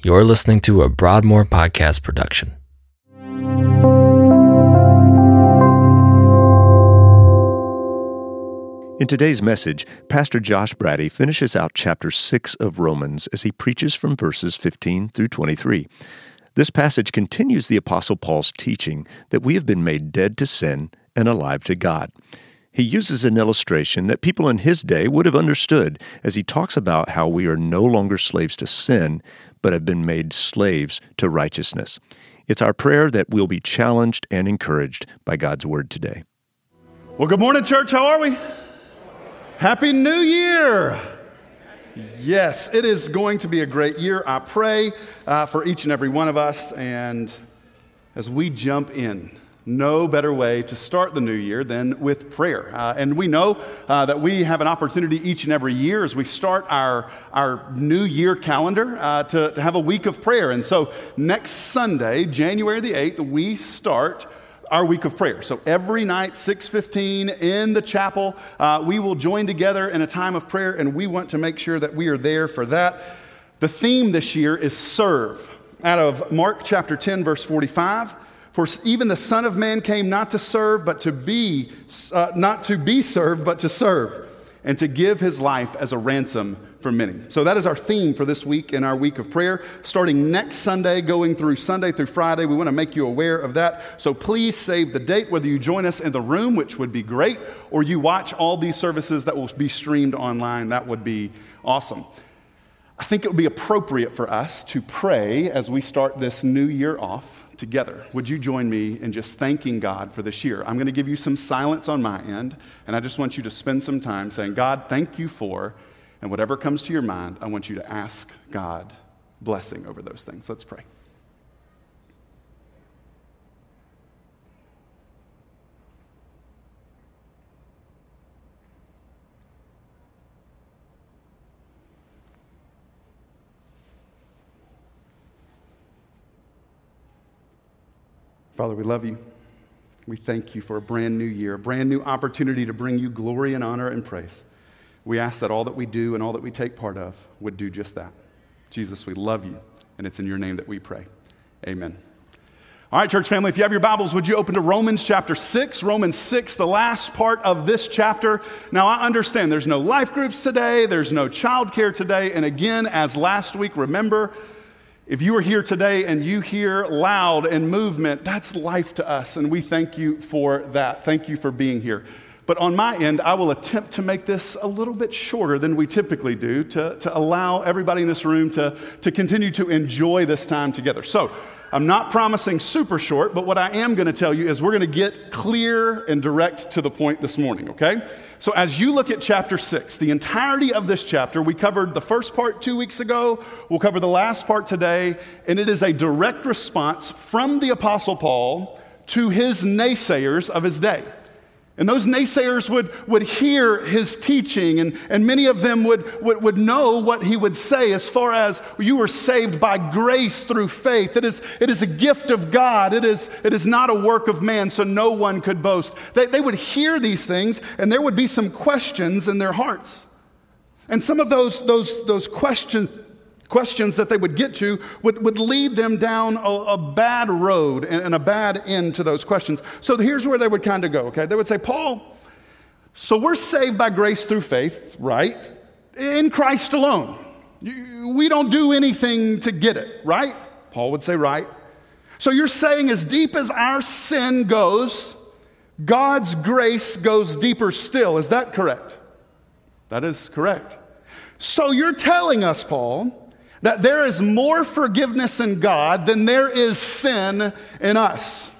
You're listening to a Broadmoor podcast production. In today's message, Pastor Josh Brady finishes out chapter 6 of Romans as he preaches from verses 15 through 23. This passage continues the Apostle Paul's teaching that we have been made dead to sin and alive to God. He uses an illustration that people in his day would have understood as he talks about how we are no longer slaves to sin, but have been made slaves to righteousness. It's our prayer that we'll be challenged and encouraged by God's word today. Well, good morning, church. How are we? Happy New Year! Yes, it is going to be a great year. I pray uh, for each and every one of us. And as we jump in, no better way to start the new year than with prayer. Uh, and we know uh, that we have an opportunity each and every year as we start our, our new year calendar uh, to, to have a week of prayer. And so next Sunday, January the 8th, we start our week of prayer. So every night, 6:15 in the chapel, uh, we will join together in a time of prayer, and we want to make sure that we are there for that. The theme this year is serve. Out of Mark chapter 10, verse 45. For even the Son of Man came not to serve, but to be, uh, not to be served, but to serve, and to give his life as a ransom for many. So that is our theme for this week in our week of prayer. Starting next Sunday, going through Sunday through Friday, we want to make you aware of that. So please save the date, whether you join us in the room, which would be great, or you watch all these services that will be streamed online. That would be awesome. I think it would be appropriate for us to pray as we start this new year off together. Would you join me in just thanking God for this year? I'm going to give you some silence on my end, and I just want you to spend some time saying, God, thank you for, and whatever comes to your mind, I want you to ask God blessing over those things. Let's pray. Father, we love you. We thank you for a brand new year, a brand new opportunity to bring you glory and honor and praise. We ask that all that we do and all that we take part of would do just that. Jesus, we love you, and it's in your name that we pray. Amen. All right, church family, if you have your Bibles, would you open to Romans chapter 6? Romans 6, the last part of this chapter. Now, I understand there's no life groups today, there's no childcare today, and again, as last week, remember, if you are here today and you hear loud and movement, that's life to us, and we thank you for that. Thank you for being here. But on my end, I will attempt to make this a little bit shorter than we typically do to, to allow everybody in this room to, to continue to enjoy this time together. So, I'm not promising super short, but what I am going to tell you is we're going to get clear and direct to the point this morning, okay? So, as you look at chapter six, the entirety of this chapter, we covered the first part two weeks ago, we'll cover the last part today, and it is a direct response from the Apostle Paul to his naysayers of his day. And those naysayers would, would hear his teaching, and, and many of them would, would, would know what he would say as far as you were saved by grace through faith. It is, it is a gift of God, it is, it is not a work of man, so no one could boast. They, they would hear these things, and there would be some questions in their hearts. And some of those, those, those questions, questions that they would get to would, would lead them down a, a bad road and, and, a bad end to those questions. So here's where they would kind of go, okay? They would say, Paul, so we're saved by grace through faith, right? In Christ alone. We don't do anything to get it, right? Paul would say, right. So you're saying, as deep as our sin goes, God's grace goes deeper still. Is that correct? That is correct. So you're telling us, Paul, that there is more forgiveness in God than there is sin in us.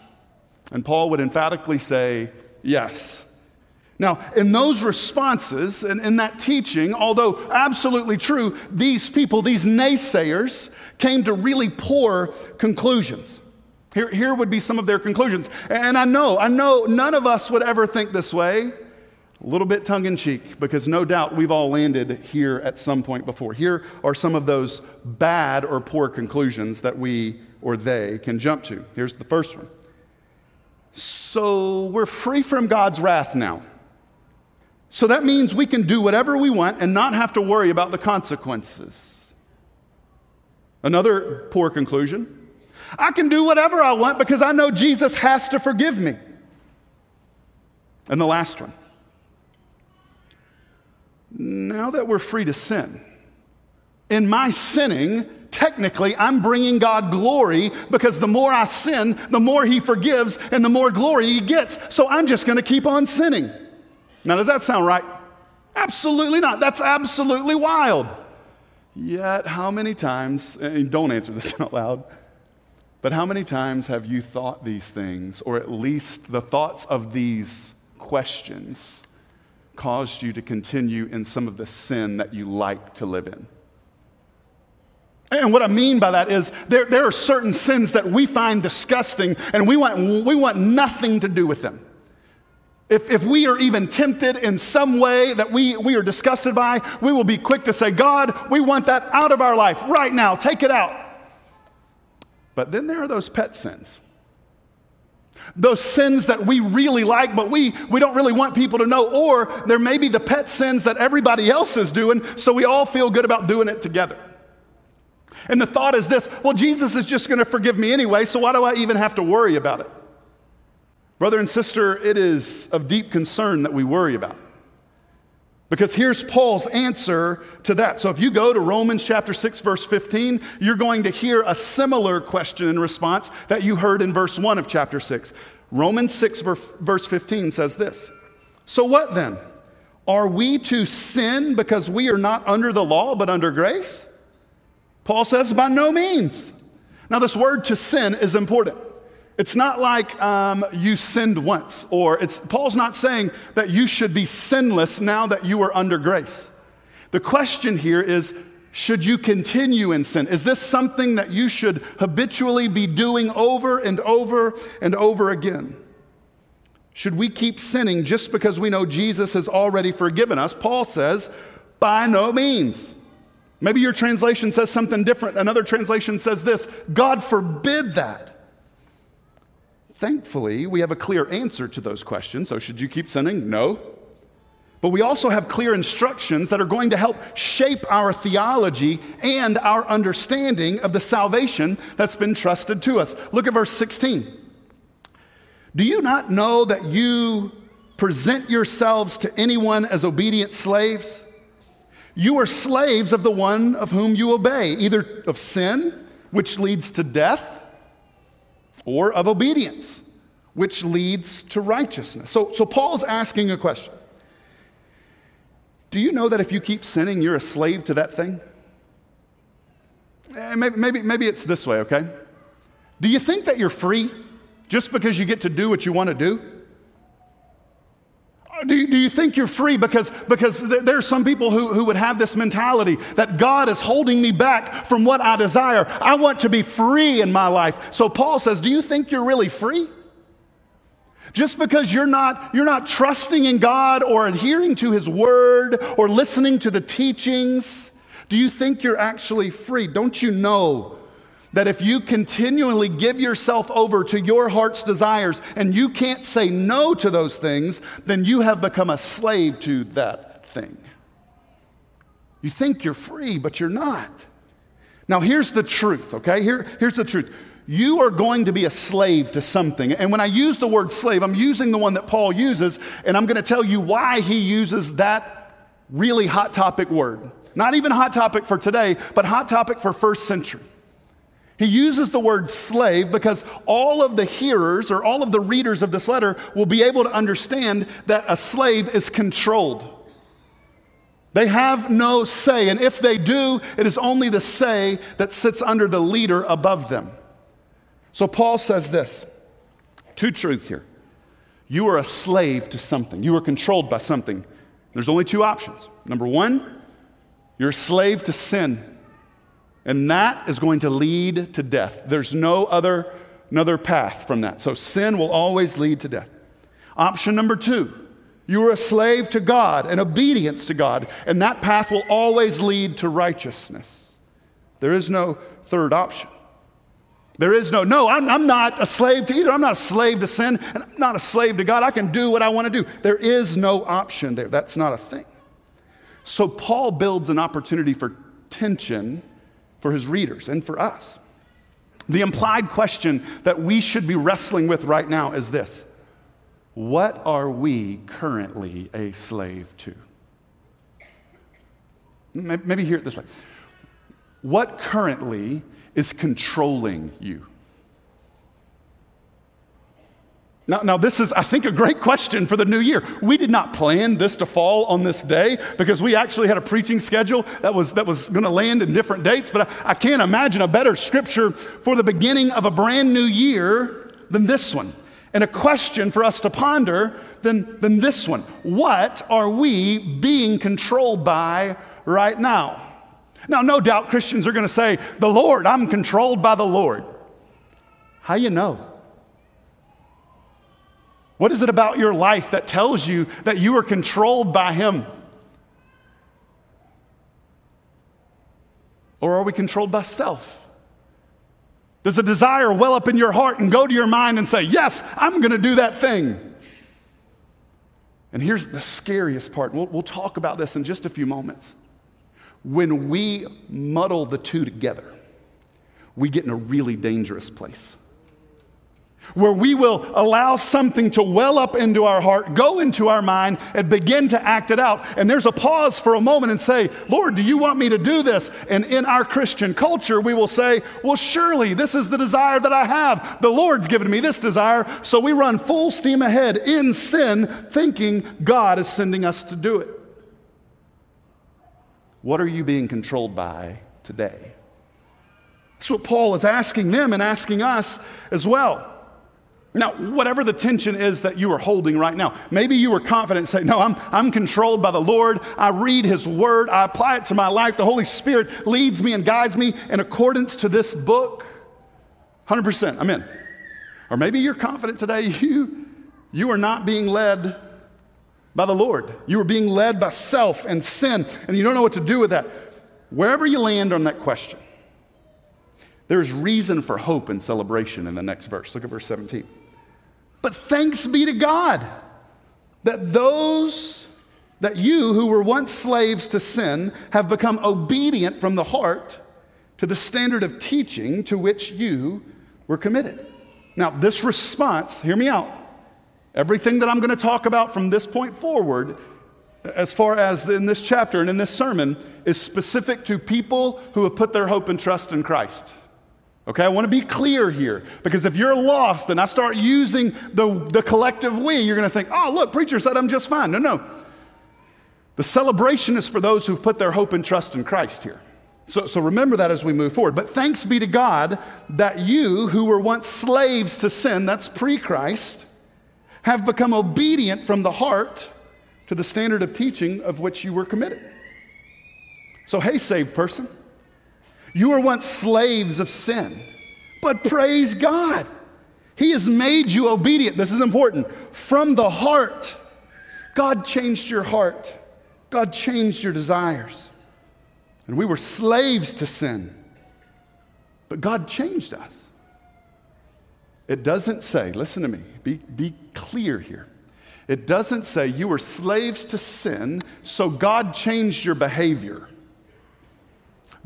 And Paul would emphatically say, yes. Now, in those responses and in that teaching, although absolutely true, these people, these naysayers, came to really poor conclusions. Here, here would be some of their conclusions. And I know, I know none of us would ever think this way. A little bit tongue in cheek, because no doubt we've all landed here at some point before. Here are some of those bad or poor conclusions that we or they can jump to. Here's the first one. So we're free from God's wrath now. So that means we can do whatever we want and not have to worry about the consequences. Another poor conclusion I can do whatever I want because I know Jesus has to forgive me. And the last one now that we're free to sin, in my sinning, technically I'm bringing God glory because the more I sin, the more He forgives and the more glory He gets. So I'm just going to keep on sinning. Now, does that sound right? Absolutely not. That's absolutely wild. Yet, how many times, and don't answer this out loud, but how many times have you thought these things, or at least the thoughts of these questions, caused you to continue in some of the sin that you like to live in? And what I mean by that is there, there are certain sins that we find disgusting and we want, we want nothing to do with them. If, if we are even tempted in some way that we, we are disgusted by, we will be quick to say, God, we want that out of our life right now. Take it out. But then there are those pet sins. Those sins that we really like, but we, we don't really want people to know. Or there may be the pet sins that everybody else is doing, so we all feel good about doing it together. And the thought is this well, Jesus is just going to forgive me anyway, so why do I even have to worry about it? Brother and sister, it is of deep concern that we worry about. Because here's Paul's answer to that. So if you go to Romans chapter 6 verse 15, you're going to hear a similar question and response that you heard in verse 1 of chapter 6. Romans 6 verse 15 says this. So what then? Are we to sin because we are not under the law but under grace? Paul says by no means. Now this word to sin is important. It's not like um, you sinned once, or it's, Paul's not saying that you should be sinless now that you are under grace. The question here is should you continue in sin? Is this something that you should habitually be doing over and over and over again? Should we keep sinning just because we know Jesus has already forgiven us? Paul says, by no means. Maybe your translation says something different. Another translation says this God forbid that. Thankfully, we have a clear answer to those questions. So, should you keep sinning? No. But we also have clear instructions that are going to help shape our theology and our understanding of the salvation that's been trusted to us. Look at verse 16. Do you not know that you present yourselves to anyone as obedient slaves? You are slaves of the one of whom you obey, either of sin, which leads to death or of obedience, which leads to righteousness. So, so Paul's asking a question Do you know that if you keep sinning, you're a slave to that thing? Eh, maybe, maybe, maybe it's this way, okay? Do you think that you're free just because you get to do what you want to do? Do you, do you think you're free? Because, because there are some people who, who would have this mentality that God is holding me back from what I desire. I want to be free in my life. So Paul says, Do you think you're really free? Just because you're not, you're not trusting in God or adhering to His word or listening to the teachings, do you think you're actually free? Don't you know that if you continually give yourself over to your heart's desires and you can't say no to those things, then you have become a slave to that thing. You think you're free, but you're not. Now, here's the truth, okay? Here, here's the truth. You are going to be a slave to something. And when I use the word slave, I'm using the one that Paul uses, and I'm going to tell you why he uses that really hot topic word. Not even hot topic for today, but hot topic for first century. He uses the word slave because all of the hearers or all of the readers of this letter will be able to understand that a slave is controlled. They have no say, and if they do, it is only the say that sits under the leader above them. So Paul says this two truths here. You are a slave to something, you are controlled by something. There's only two options. Number one, you're a slave to sin. And that is going to lead to death. There's no other, another path from that. So sin will always lead to death. Option number two, you are a slave to God and obedience to God, and that path will always lead to righteousness. There is no third option. There is no, no, I'm, I'm, not a slave to either. I'm not a slave to sin, and I'm not a slave to God. I can do what I want to do. There is no option there. That's not a thing. So Paul builds an opportunity for tension for his readers and for us. The implied question that we should be wrestling with right now is this What are we currently a slave to? Maybe hear it this way What currently is controlling you? Now, now, this is, I think, a great question for the new year. We did not plan this to fall on this day because we actually had a preaching schedule that was, that was going to land in different dates, but I, I can't imagine a better scripture for the beginning of a brand new year than this one. And a question for us to ponder than, than this one What are we being controlled by right now? Now, no doubt Christians are going to say, The Lord, I'm controlled by the Lord. How you know? What is it about your life that tells you that you are controlled by Him? Or are we controlled by self? Does a desire well up in your heart and go to your mind and say, Yes, I'm going to do that thing? And here's the scariest part. We'll, we'll talk about this in just a few moments. When we muddle the two together, we get in a really dangerous place where we will allow something to well up into our heart, go into our mind, and begin to act it out. And there's a pause for a moment and say, Lord, do you want me to do this? And in our Christian culture, we will say, Well, surely this is the desire that I have. The Lord's given me this desire. So we run full steam ahead in sin, thinking God is sending us to do it. What are you being controlled by today? That's what Paul is asking them and asking us as well. Now, whatever the tension is that you are holding right now, maybe you are confident and say, No, I'm, I'm controlled by the Lord. I read His Word, I apply it to my life. The Holy Spirit leads me and guides me in accordance to this book. 100%, I'm in. Or maybe you're confident today you, you are not being led by the Lord. You are being led by self and sin, and you don't know what to do with that. Wherever you land on that question, there's reason for hope and celebration in the next verse. Look at verse 17. But thanks be to God that those that you who were once slaves to sin have become obedient from the heart to the standard of teaching to which you were committed. Now, this response, hear me out. Everything that I'm going to talk about from this point forward, as far as in this chapter and in this sermon, is specific to people who have put their hope and trust in Christ. Okay, I want to be clear here because if you're lost and I start using the, the collective we, you're going to think, oh, look, preacher said I'm just fine. No, no. The celebration is for those who've put their hope and trust in Christ here. So, so remember that as we move forward. But thanks be to God that you, who were once slaves to sin, that's pre Christ, have become obedient from the heart to the standard of teaching of which you were committed. So, hey, saved person. You were once slaves of sin, but praise God. He has made you obedient. This is important. From the heart, God changed your heart, God changed your desires. And we were slaves to sin, but God changed us. It doesn't say, listen to me, be, be clear here. It doesn't say you were slaves to sin, so God changed your behavior.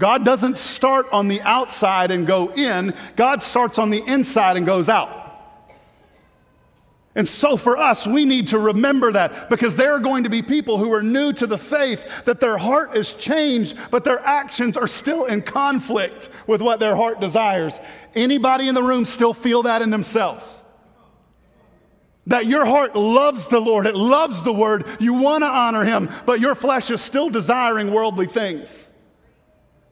God doesn't start on the outside and go in, God starts on the inside and goes out. And so, for us, we need to remember that because there are going to be people who are new to the faith that their heart is changed, but their actions are still in conflict with what their heart desires. Anybody in the room still feel that in themselves? That your heart loves the Lord, it loves the Word, you want to honor Him, but your flesh is still desiring worldly things.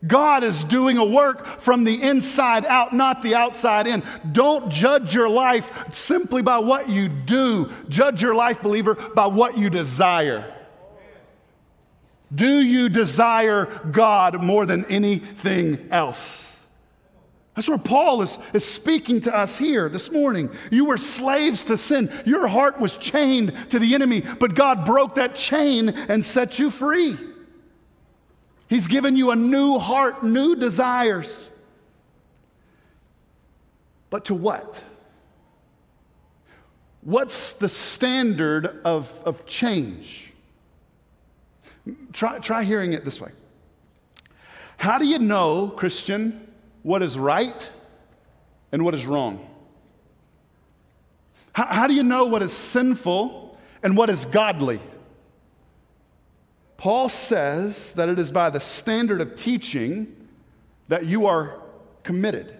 God is doing a work from the inside out, not the outside in. Don't judge your life simply by what you do. Judge your life, believer, by what you desire. Do you desire God more than anything else? That's where Paul is, is speaking to us here this morning. You were slaves to sin. Your heart was chained to the enemy, but God broke that chain and set you free. He's given you a new heart, new desires. But to what? What's the standard of, of change? Try, try hearing it this way How do you know, Christian, what is right and what is wrong? How, how do you know what is sinful and what is godly? Paul says that it is by the standard of teaching that you are committed.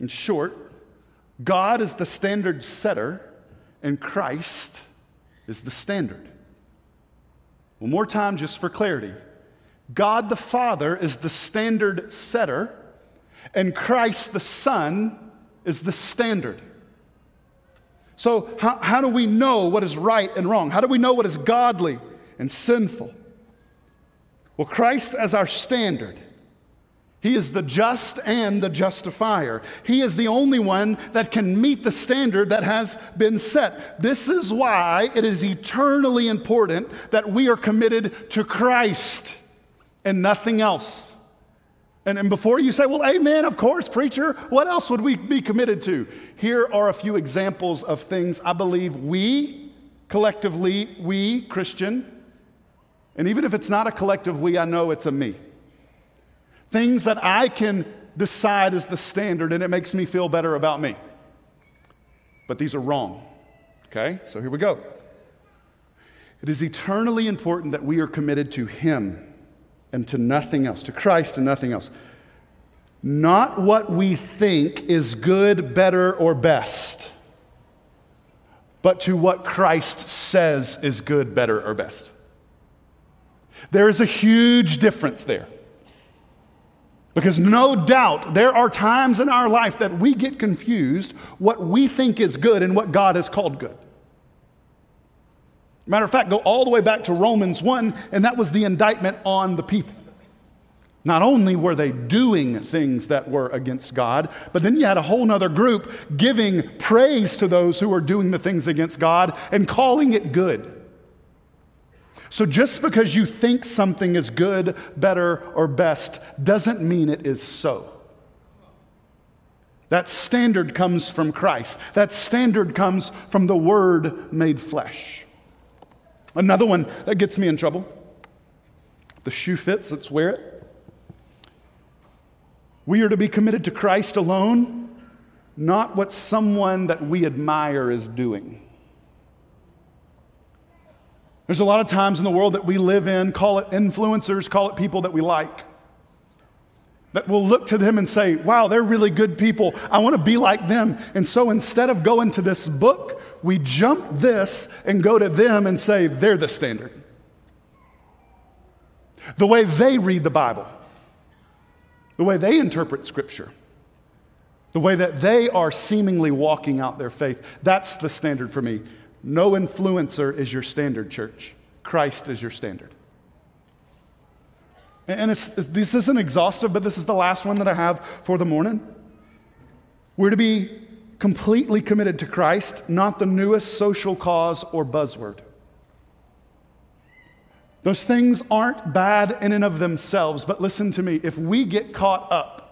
In short, God is the standard setter, and Christ is the standard. One more time, just for clarity God the Father is the standard setter, and Christ the Son is the standard. So, how, how do we know what is right and wrong? How do we know what is godly and sinful? Well, Christ as our standard. He is the just and the justifier. He is the only one that can meet the standard that has been set. This is why it is eternally important that we are committed to Christ and nothing else. And, and before you say, well, amen, of course, preacher, what else would we be committed to? Here are a few examples of things I believe we, collectively, we, Christian, and even if it's not a collective we, I know it's a me things that I can decide as the standard and it makes me feel better about me. But these are wrong. Okay, so here we go. It is eternally important that we are committed to Him and to nothing else, to Christ and nothing else. Not what we think is good, better, or best, but to what Christ says is good, better, or best. There is a huge difference there. Because no doubt there are times in our life that we get confused what we think is good and what God has called good. Matter of fact, go all the way back to Romans 1, and that was the indictment on the people. Not only were they doing things that were against God, but then you had a whole other group giving praise to those who were doing the things against God and calling it good. So just because you think something is good, better, or best doesn't mean it is so. That standard comes from Christ. That standard comes from the Word made flesh. Another one that gets me in trouble the shoe fits, let's wear it. We are to be committed to Christ alone, not what someone that we admire is doing. There's a lot of times in the world that we live in, call it influencers, call it people that we like. That will look to them and say, wow, they're really good people. I want to be like them. And so instead of going to this book, we jump this and go to them and say, they're the standard. The way they read the Bible, the way they interpret Scripture, the way that they are seemingly walking out their faith, that's the standard for me. No influencer is your standard, church. Christ is your standard. And this isn't exhaustive, but this is the last one that I have for the morning. We're to be completely committed to Christ, not the newest social cause or buzzword. Those things aren't bad in and of themselves, but listen to me. If we get caught up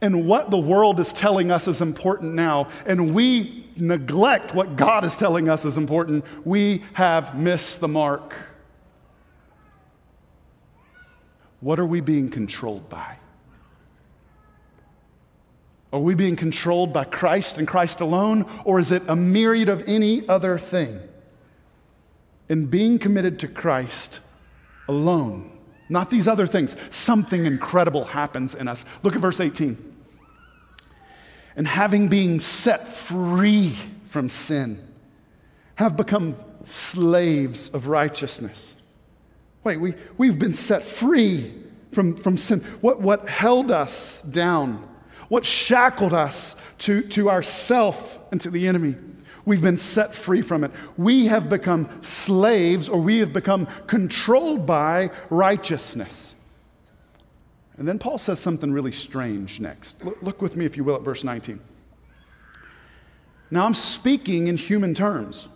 in what the world is telling us is important now, and we neglect what God is telling us is important, we have missed the mark. What are we being controlled by? Are we being controlled by Christ and Christ alone, or is it a myriad of any other thing? In being committed to Christ alone, not these other things, something incredible happens in us. Look at verse 18 and having been set free from sin, have become slaves of righteousness. Wait, we, we've been set free from, from sin. What, what held us down, what shackled us to, to ourself and to the enemy, we've been set free from it. We have become slaves or we have become controlled by righteousness. And then Paul says something really strange next. Look, look, with me, if you will, at verse 19. Now I'm speaking in human terms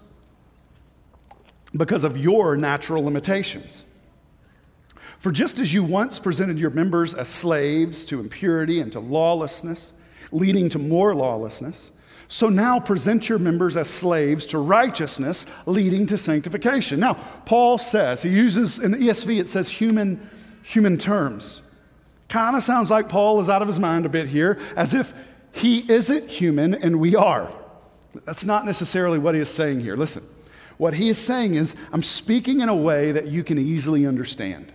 because of your natural limitations. For just as you once presented your members as slaves to impurity and to lawlessness, leading to more lawlessness, so now present your members as slaves to righteousness, leading to sanctification. Now, Paul says, he uses, in the ESV, it says human, human terms. Kind of sounds like Paul is out of his mind a bit here, as if he isn't human and we are. That's not necessarily what he is saying here. Listen, what he is saying is, I'm speaking in a way that you can easily understand.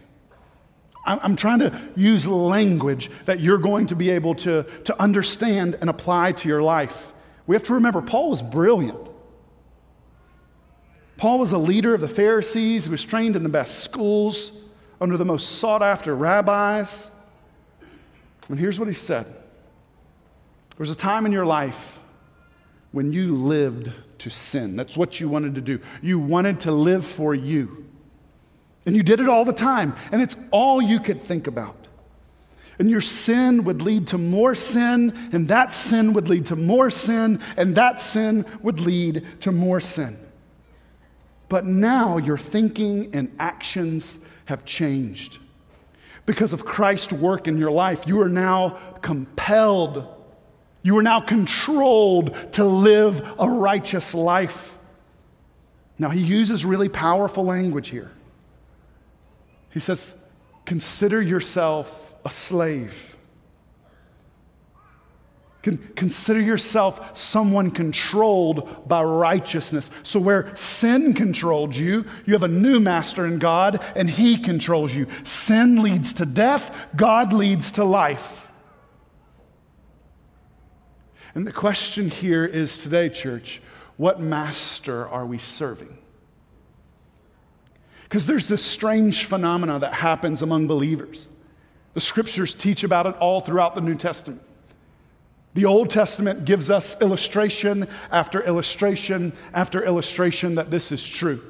I'm trying to use language that you're going to be able to, to understand and apply to your life. We have to remember, Paul was brilliant. Paul was a leader of the Pharisees. He was trained in the best schools under the most sought after rabbis. And here's what he said There was a time in your life when you lived to sin. That's what you wanted to do. You wanted to live for you. And you did it all the time, and it's all you could think about. And your sin would lead to more sin, and that sin would lead to more sin, and that sin would lead to more sin. But now your thinking and actions have changed. Because of Christ's work in your life, you are now compelled, you are now controlled to live a righteous life. Now, he uses really powerful language here. He says, Consider yourself a slave. Consider yourself someone controlled by righteousness. So, where sin controlled you, you have a new master in God, and he controls you. Sin leads to death, God leads to life. And the question here is today, church, what master are we serving? Because there's this strange phenomena that happens among believers. The scriptures teach about it all throughout the New Testament. The Old Testament gives us illustration after illustration after illustration that this is true.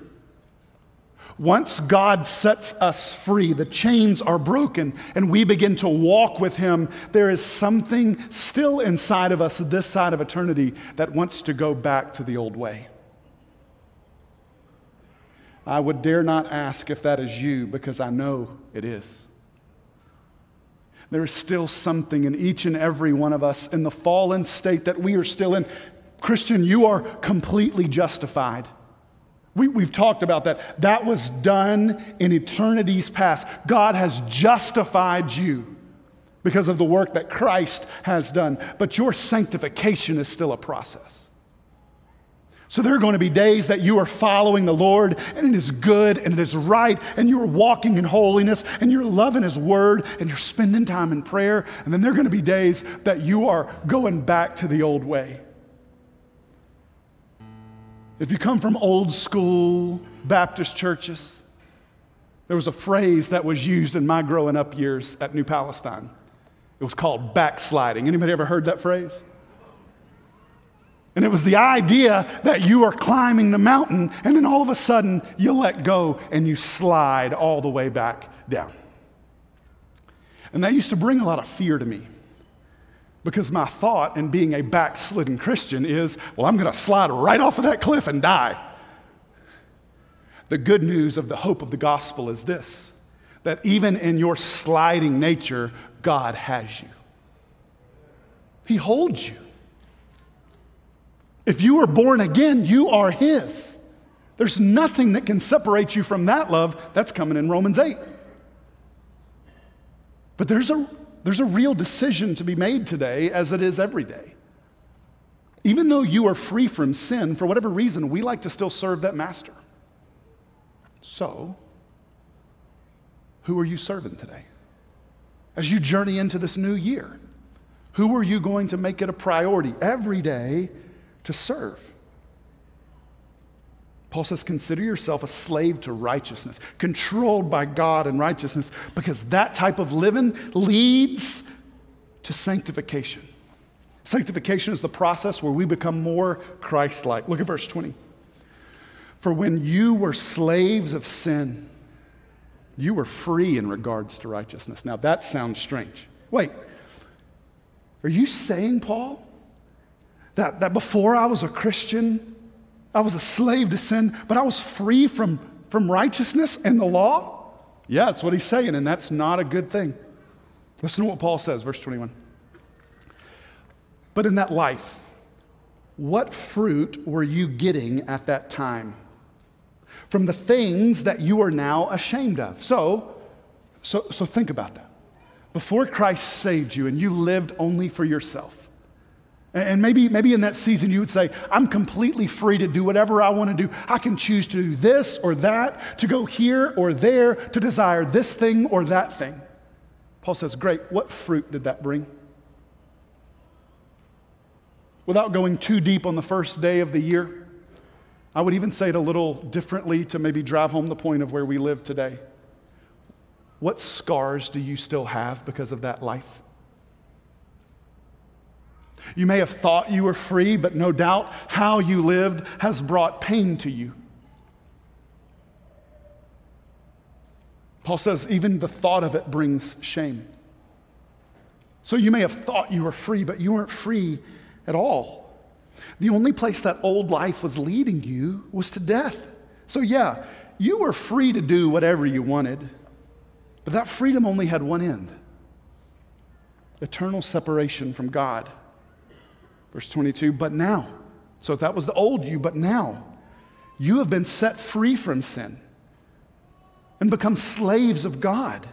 Once God sets us free, the chains are broken, and we begin to walk with Him, there is something still inside of us, this side of eternity, that wants to go back to the old way. I would dare not ask if that is you because I know it is. There is still something in each and every one of us in the fallen state that we are still in. Christian, you are completely justified. We, have talked about that. That was done in eternity's past. God has justified you because of the work that Christ has done. But your sanctification is still a process. So there are going to be days that you are following the Lord and it is good and it is right and you are walking in holiness and you're loving His Word and you're spending time in prayer. And then there are going to be days that you are going back to the old way. If you come from old school Baptist churches, there was a phrase that was used in my growing up years at New Palestine. It was called backsliding. Anybody ever heard that phrase? And it was the idea that you are climbing the mountain and then all of a sudden you let go and you slide all the way back down. And that used to bring a lot of fear to me because my thought in being a backslidden Christian is, well, I'm going to slide right off of that cliff and die. The good news of the hope of the gospel is this that even in your sliding nature, God has you. He holds you. If you are born again, you are His. There's nothing that can separate you from that love. That's coming in Romans 8. But there's a, there's a real decision to be made today, as it is every day. Even though you are free from sin, for whatever reason, we like to still serve that master. So, who are you serving today? As you journey into this new year, who are you going to make it a priority every day to serve. Paul says, Consider yourself a slave to righteousness, controlled by God and righteousness, because that type of living leads to sanctification. Sanctification is the process where we become more Christ like. Look at verse 20. For when you were slaves of sin, you were free in regards to righteousness. Now that sounds strange. Wait, are you saying, Paul, that, that before I was a Christian, I was a slave to sin, but I was free from, from righteousness and the law? Yeah, that's what he's saying, and that's not a good thing. Listen to what Paul says, verse 21. But in that life, what fruit were you getting at that time? From the things that you are now ashamed of. So, so, so think about that. before Christ saved you and you lived only for yourself, and maybe, maybe in that season you would say, I'm completely free to do whatever I want to do. I can choose to do this or that, to go here or there, to desire this thing or that thing. Paul says, Great, what fruit did that bring? Without going too deep on the first day of the year, I would even say it a little differently to maybe drive home the point of where we live today. What scars do you still have because of that life? You may have thought you were free, but no doubt how you lived has brought pain to you. Paul says, even the thought of it brings shame. So you may have thought you were free, but you weren't free at all. The only place that old life was leading you was to death. So, yeah, you were free to do whatever you wanted, but that freedom only had one end eternal separation from God. Verse 22, but now. So that was the old you, but now you have been set free from sin and become slaves of God.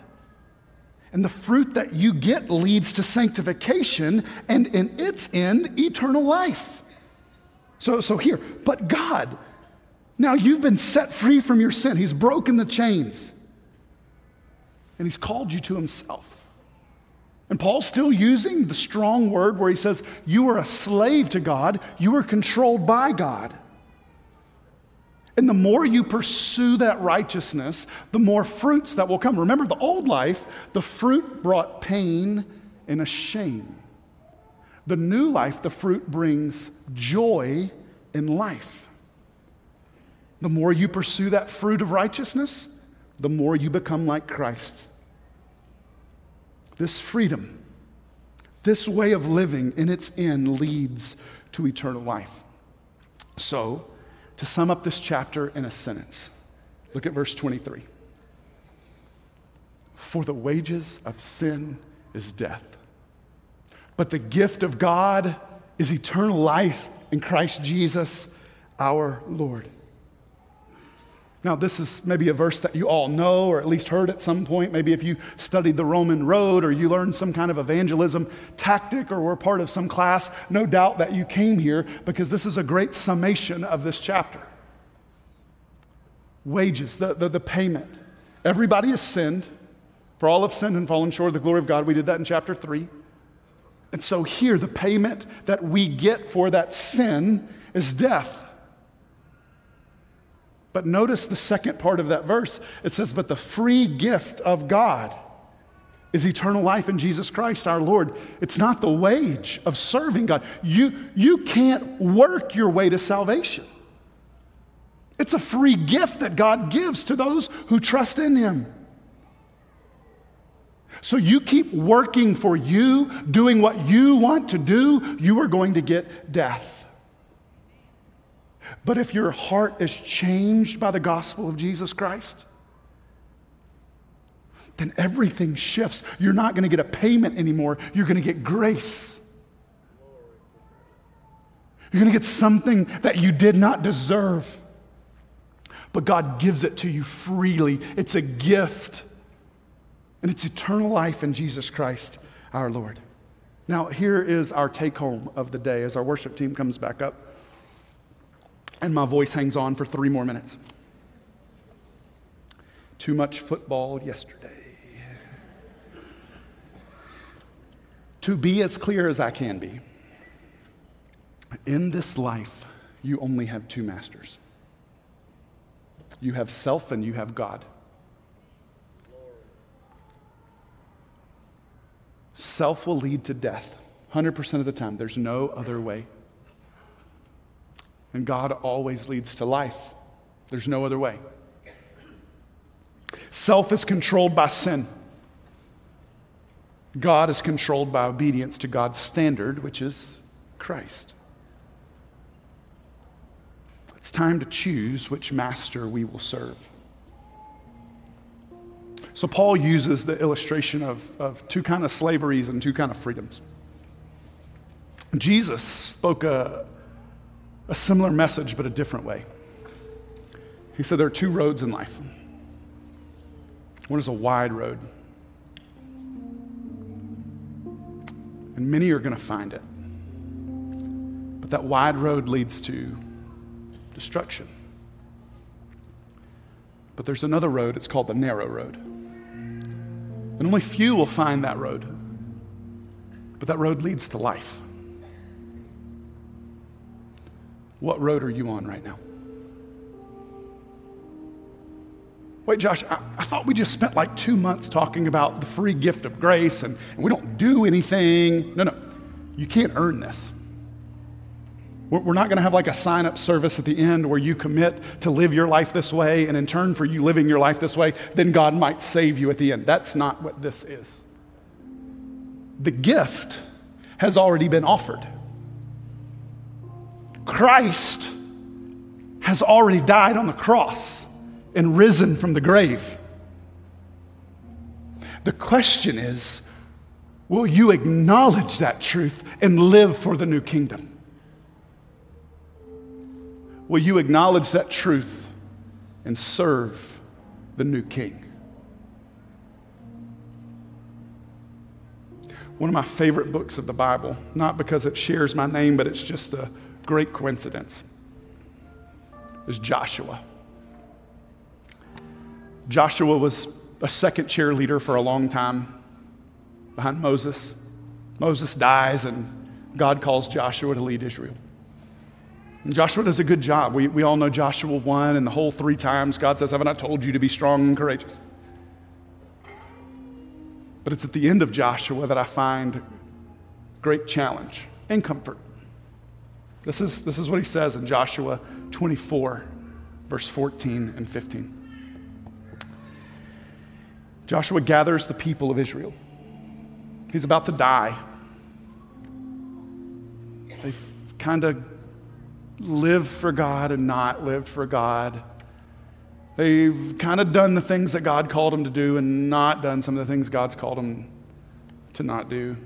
And the fruit that you get leads to sanctification and in its end, eternal life. So, so here, but God, now you've been set free from your sin. He's broken the chains and He's called you to Himself. And Paul's still using the strong word where he says, You are a slave to God, you are controlled by God. And the more you pursue that righteousness, the more fruits that will come. Remember, the old life, the fruit brought pain and a shame. The new life, the fruit brings joy in life. The more you pursue that fruit of righteousness, the more you become like Christ this freedom, this way of living in its end leads to eternal life. So, to sum up this chapter in a sentence, look at verse 23. For the wages of sin is death, but the gift of God is eternal life in Christ Jesus our Lord. Now, this is maybe a verse that you all know or at least heard at some point. Maybe if you studied the Roman road or you learned some kind of evangelism tactic or were part of some class, no doubt that you came here because this is a great summation of this chapter. Wages, the, the, the payment. Everybody has sinned. For all have sinned and fallen short of the glory of God. We did that in chapter 3. And so here, the payment that we get for that sin is death. But notice the second part of that verse. It says, But the free gift of God is eternal life in Jesus Christ our Lord. It's not the wage of serving God. You, you can't work your way to salvation. It's a free gift that God gives to those who trust in Him. So you keep working for you, doing what you want to do, you are going to get death. But if your heart is changed by the gospel of Jesus Christ, then everything shifts. You're not going to get a payment anymore, you're going to get grace. You're going to get something that you did not deserve. But God gives it to you freely. It's a gift. And it's eternal life in Jesus Christ our Lord. Now, here is our take home of the day as our worship team comes back up and my voice hangs on for three more minutes. Too much football yesterday. To be as clear as I can be, in this life, you only have two masters you have self and you have God. Self will lead to death 100% of the time. There's no other way. And God always leads to life. There's no other way. Self is controlled by sin. God is controlled by obedience to God's standard, which is Christ. It's time to choose which master we will serve. So, Paul uses the illustration of, of two kind of slaveries and two kind of freedoms. Jesus spoke a, a similar message, but a different way. He said there are two roads in life. One is a wide road, and many are going to find it. But that wide road leads to destruction. But there's another road, it's called the narrow road. And only few will find that road. But that road leads to life. What road are you on right now? Wait, Josh, I, I, thought we just spent like two months talking about the free gift of grace and, and we don't do anything. No, no. You can't earn this. We're, we're not going to have like a sign up service at the end where you commit to live your life this way, and in turn for you living your life this way, then God might save you at the end. That's not what this is. The gift has already been offered. Christ has already died on the cross and risen from the grave. The question is will you acknowledge that truth and live for the new kingdom? Will you acknowledge that truth and serve the new king? One of my favorite books of the Bible, not because it shares my name, but it's just a great coincidence, is Joshua. Joshua was a second chair leader for a long time behind Moses. Moses dies, and God calls Joshua to lead Israel. And Joshua does a good job. We, we all know Joshua 1 and the whole three times God says, Haven't I told you to be strong and courageous? But it's at the end of Joshua that I find great challenge and comfort. This is, this is what he says in Joshua 24, verse 14 and 15. Joshua gathers the people of Israel. He's about to die. They've kind of lived for God and not lived for God. They've kind of done the things that God called them to do and not done some of the things God's called them to not do.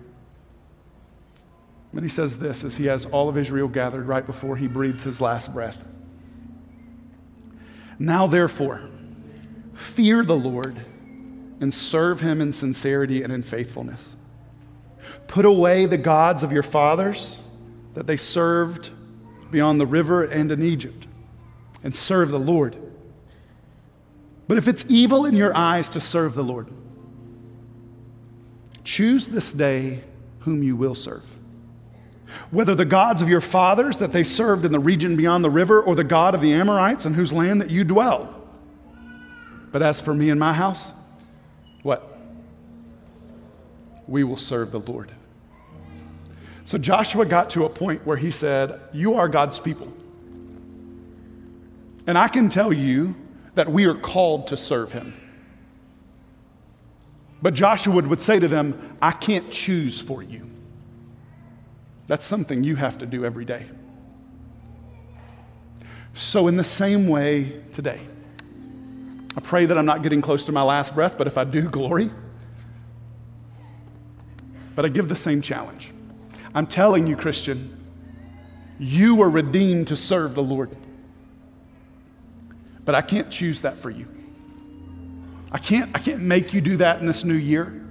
Then he says this as he has all of Israel gathered right before he breathes his last breath. Now, therefore, fear the Lord and serve him in sincerity and in faithfulness. Put away the gods of your fathers that they served beyond the river and in Egypt, and serve the Lord. But if it's evil in your eyes to serve the Lord, choose this day whom you will serve. Whether the gods of your fathers that they served in the region beyond the river, or the God of the Amorites in whose land that you dwell. But as for me and my house, what? We will serve the Lord. So Joshua got to a point where he said, You are God's people. And I can tell you that we are called to serve him. But Joshua would say to them, I can't choose for you. That's something you have to do every day. So, in the same way today, I pray that I'm not getting close to my last breath, but if I do, glory. But I give the same challenge. I'm telling you, Christian, you were redeemed to serve the Lord. But I can't choose that for you. I can't, I can't make you do that in this new year.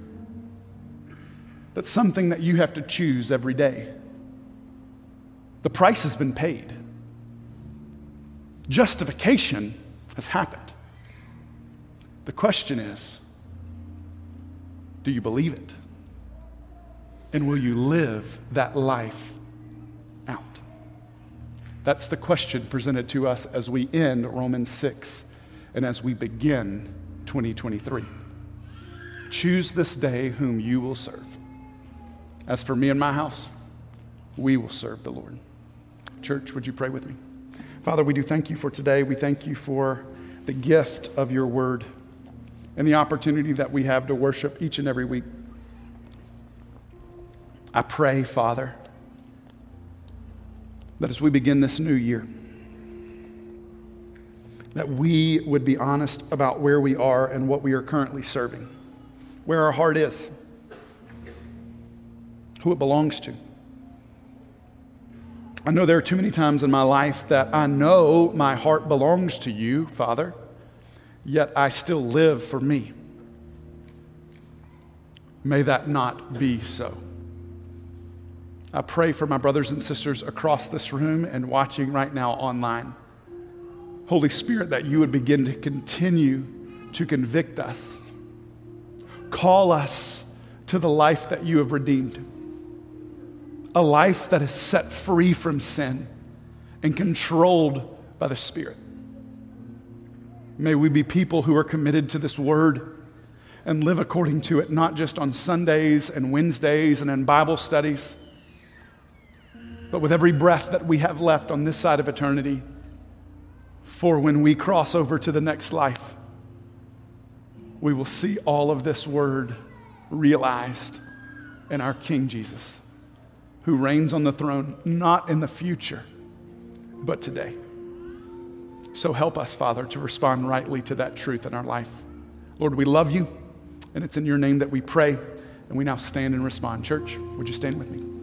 That's something that you have to choose every day. The price has been paid, justification has happened. The question is do you believe it? And will you live that life out? That's the question presented to us as we end Romans 6 and as we begin 2023. Choose this day whom you will serve. As for me and my house, we will serve the Lord. Church, would you pray with me? Father, we do thank you for today. We thank you for the gift of your word and the opportunity that we have to worship each and every week. I pray, Father, that as we begin this new year, that we would be honest about where we are and what we are currently serving, where our heart is, who it belongs to. I know there are too many times in my life that I know my heart belongs to you, Father yet I still live for me. May that not be so. I pray for my brothers and sisters across this room and watching right now online. Holy Spirit, that you would begin to continue to convict us, call us to the life that you have redeemed, a life that is set free from sin and controlled by the Spirit. May we be people who are committed to this word and live according to it, not just on Sundays and Wednesdays and in Bible studies, but with every breath that we have left on this side of eternity for when we cross over to the next life. We will see all of this word realized in our King Jesus, who reigns on the throne, not in the future, but today. So help us, Father, to respond rightly to that truth in our life. Lord, we love you, and it's in your name that we pray, and we now stand and respond. Church, would you stand with me?